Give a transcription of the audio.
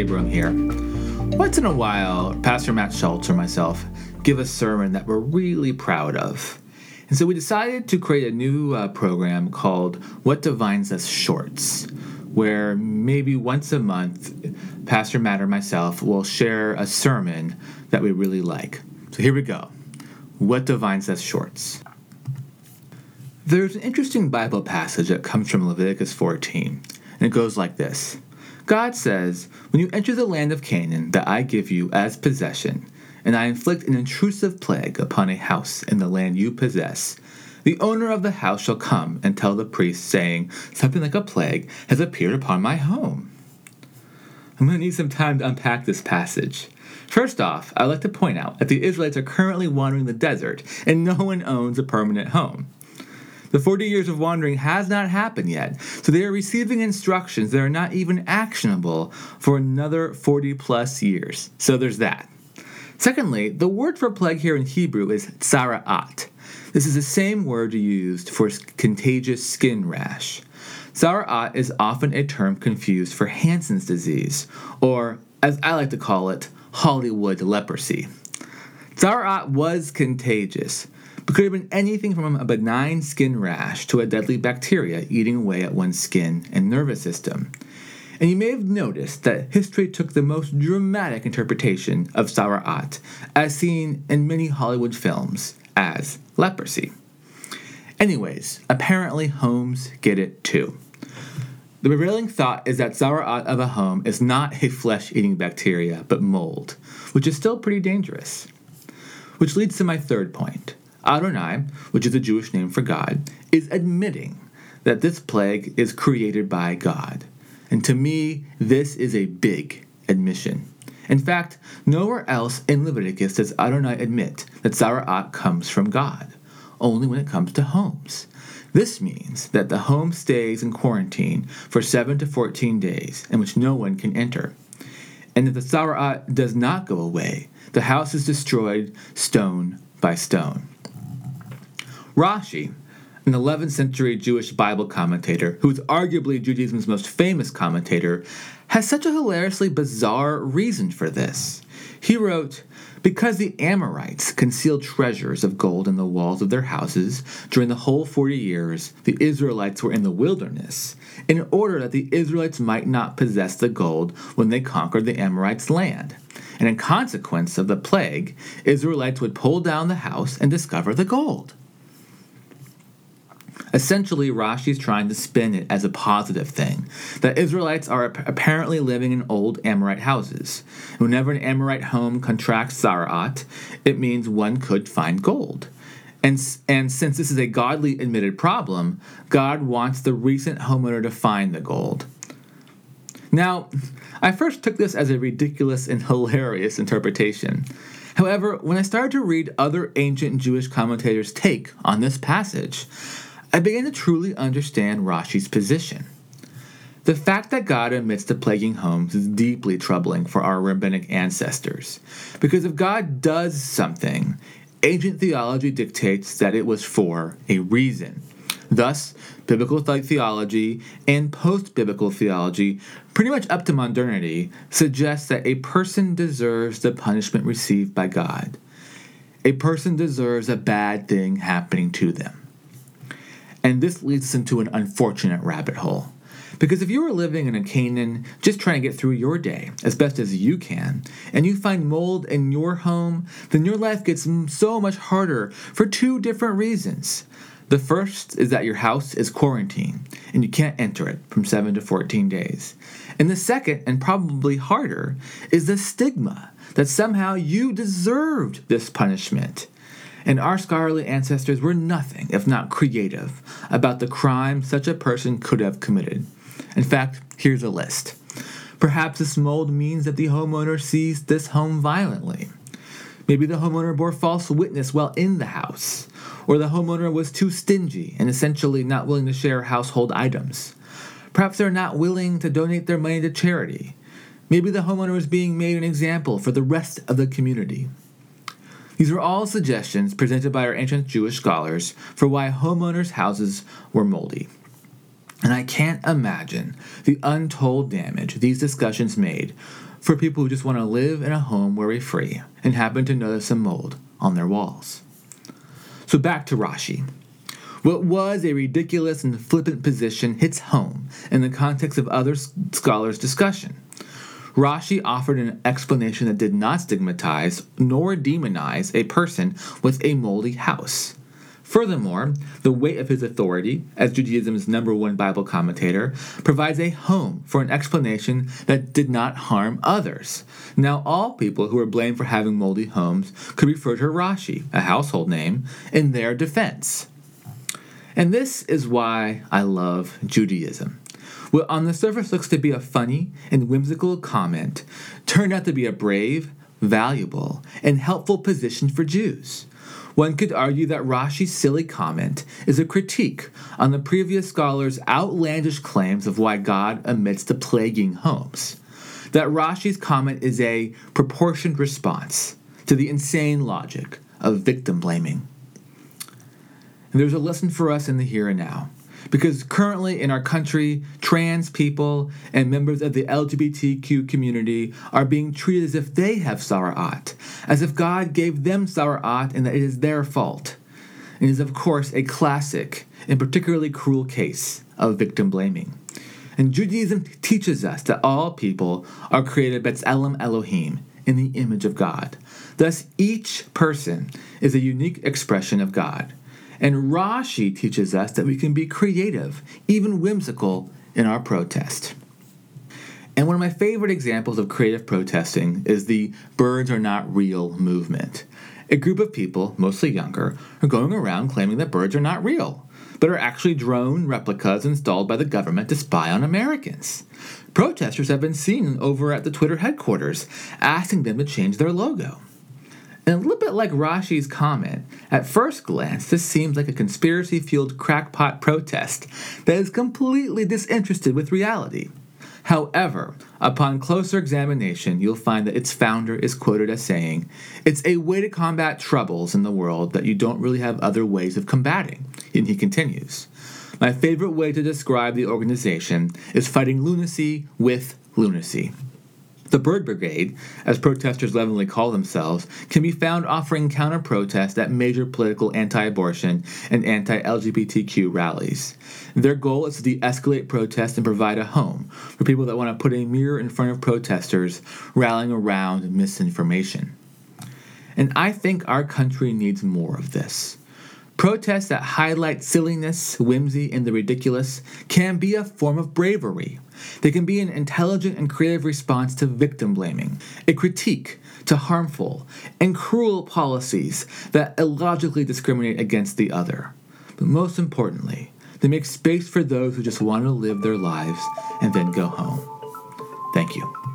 Abram here. Once in a while, Pastor Matt Schultz or myself give a sermon that we're really proud of. And so we decided to create a new uh, program called What Divides Us Shorts, where maybe once a month, Pastor Matt or myself will share a sermon that we really like. So here we go What Divides Us Shorts. There's an interesting Bible passage that comes from Leviticus 14, and it goes like this God says, When you enter the land of Canaan that I give you as possession, and I inflict an intrusive plague upon a house in the land you possess, the owner of the house shall come and tell the priest, saying, Something like a plague has appeared upon my home. I'm going to need some time to unpack this passage. First off, I'd like to point out that the Israelites are currently wandering the desert, and no one owns a permanent home. The 40 years of wandering has not happened yet, so they are receiving instructions that are not even actionable for another 40 plus years. So there's that. Secondly, the word for plague here in Hebrew is tzara'at. This is the same word used for contagious skin rash. Tzara'at is often a term confused for Hansen's disease, or as I like to call it, Hollywood leprosy. Tzara'at was contagious, but could have been anything from a benign skin rash to a deadly bacteria eating away at one's skin and nervous system. And you may have noticed that history took the most dramatic interpretation of Tzara'at, as seen in many Hollywood films, as leprosy. Anyways, apparently homes get it too. The prevailing thought is that Tzara'at of a home is not a flesh eating bacteria, but mold, which is still pretty dangerous. Which leads to my third point. Adonai, which is a Jewish name for God, is admitting that this plague is created by God. And to me, this is a big admission. In fact, nowhere else in Leviticus does Adonai admit that Tzara'at comes from God, only when it comes to homes. This means that the home stays in quarantine for 7 to 14 days, in which no one can enter. And if the Tzara'at does not go away, the house is destroyed stone by stone. Rashi, an 11th century Jewish Bible commentator, who is arguably Judaism's most famous commentator, has such a hilariously bizarre reason for this. He wrote, because the Amorites concealed treasures of gold in the walls of their houses during the whole 40 years the Israelites were in the wilderness, in order that the Israelites might not possess the gold when they conquered the Amorites' land. And in consequence of the plague, Israelites would pull down the house and discover the gold. Essentially, Rashi is trying to spin it as a positive thing that Israelites are apparently living in old Amorite houses. Whenever an Amorite home contracts Tzara'at, it means one could find gold. And, and since this is a godly admitted problem, God wants the recent homeowner to find the gold. Now, I first took this as a ridiculous and hilarious interpretation. However, when I started to read other ancient Jewish commentators' take on this passage, I began to truly understand Rashi's position. The fact that God admits to plaguing homes is deeply troubling for our rabbinic ancestors, because if God does something, ancient theology dictates that it was for a reason. Thus, biblical theology and post biblical theology, pretty much up to modernity, suggests that a person deserves the punishment received by God. A person deserves a bad thing happening to them. And this leads us into an unfortunate rabbit hole. Because if you are living in a Canaan, just trying to get through your day as best as you can, and you find mold in your home, then your life gets so much harder for two different reasons. The first is that your house is quarantined and you can't enter it from 7 to 14 days. And the second, and probably harder, is the stigma that somehow you deserved this punishment and our scholarly ancestors were nothing if not creative about the crime such a person could have committed. In fact, here's a list. Perhaps this mold means that the homeowner seized this home violently. Maybe the homeowner bore false witness while in the house, or the homeowner was too stingy and essentially not willing to share household items. Perhaps they're not willing to donate their money to charity. Maybe the homeowner is being made an example for the rest of the community. These were all suggestions presented by our ancient Jewish scholars for why homeowners' houses were moldy. And I can't imagine the untold damage these discussions made for people who just want to live in a home worry free and happen to notice some mold on their walls. So back to Rashi. What was a ridiculous and flippant position hits home in the context of other scholars' discussion. Rashi offered an explanation that did not stigmatize nor demonize a person with a moldy house. Furthermore, the weight of his authority, as Judaism's number one Bible commentator, provides a home for an explanation that did not harm others. Now, all people who are blamed for having moldy homes could refer to Rashi, a household name, in their defense. And this is why I love Judaism. What on the surface looks to be a funny and whimsical comment turned out to be a brave, valuable, and helpful position for Jews. One could argue that Rashi's silly comment is a critique on the previous scholars' outlandish claims of why God omits the plaguing homes. That Rashi's comment is a proportioned response to the insane logic of victim blaming. And there's a lesson for us in the here and now. Because currently in our country, trans people and members of the LGBTQ community are being treated as if they have tzara'at, as if God gave them tzara'at and that it is their fault. It is, of course, a classic and particularly cruel case of victim blaming. And Judaism teaches us that all people are created B'Tselem Elohim, in the image of God. Thus, each person is a unique expression of God. And Rashi teaches us that we can be creative, even whimsical, in our protest. And one of my favorite examples of creative protesting is the Birds Are Not Real movement. A group of people, mostly younger, are going around claiming that birds are not real, but are actually drone replicas installed by the government to spy on Americans. Protesters have been seen over at the Twitter headquarters asking them to change their logo. And a little bit like Rashi's comment, at first glance, this seems like a conspiracy fueled crackpot protest that is completely disinterested with reality. However, upon closer examination, you'll find that its founder is quoted as saying, It's a way to combat troubles in the world that you don't really have other ways of combating. And he continues, My favorite way to describe the organization is fighting lunacy with lunacy. The Bird Brigade, as protesters lovingly call themselves, can be found offering counter protests at major political anti abortion and anti LGBTQ rallies. Their goal is to de escalate protests and provide a home for people that want to put a mirror in front of protesters rallying around misinformation. And I think our country needs more of this. Protests that highlight silliness, whimsy, and the ridiculous can be a form of bravery. They can be an intelligent and creative response to victim blaming, a critique to harmful and cruel policies that illogically discriminate against the other. But most importantly, they make space for those who just want to live their lives and then go home. Thank you.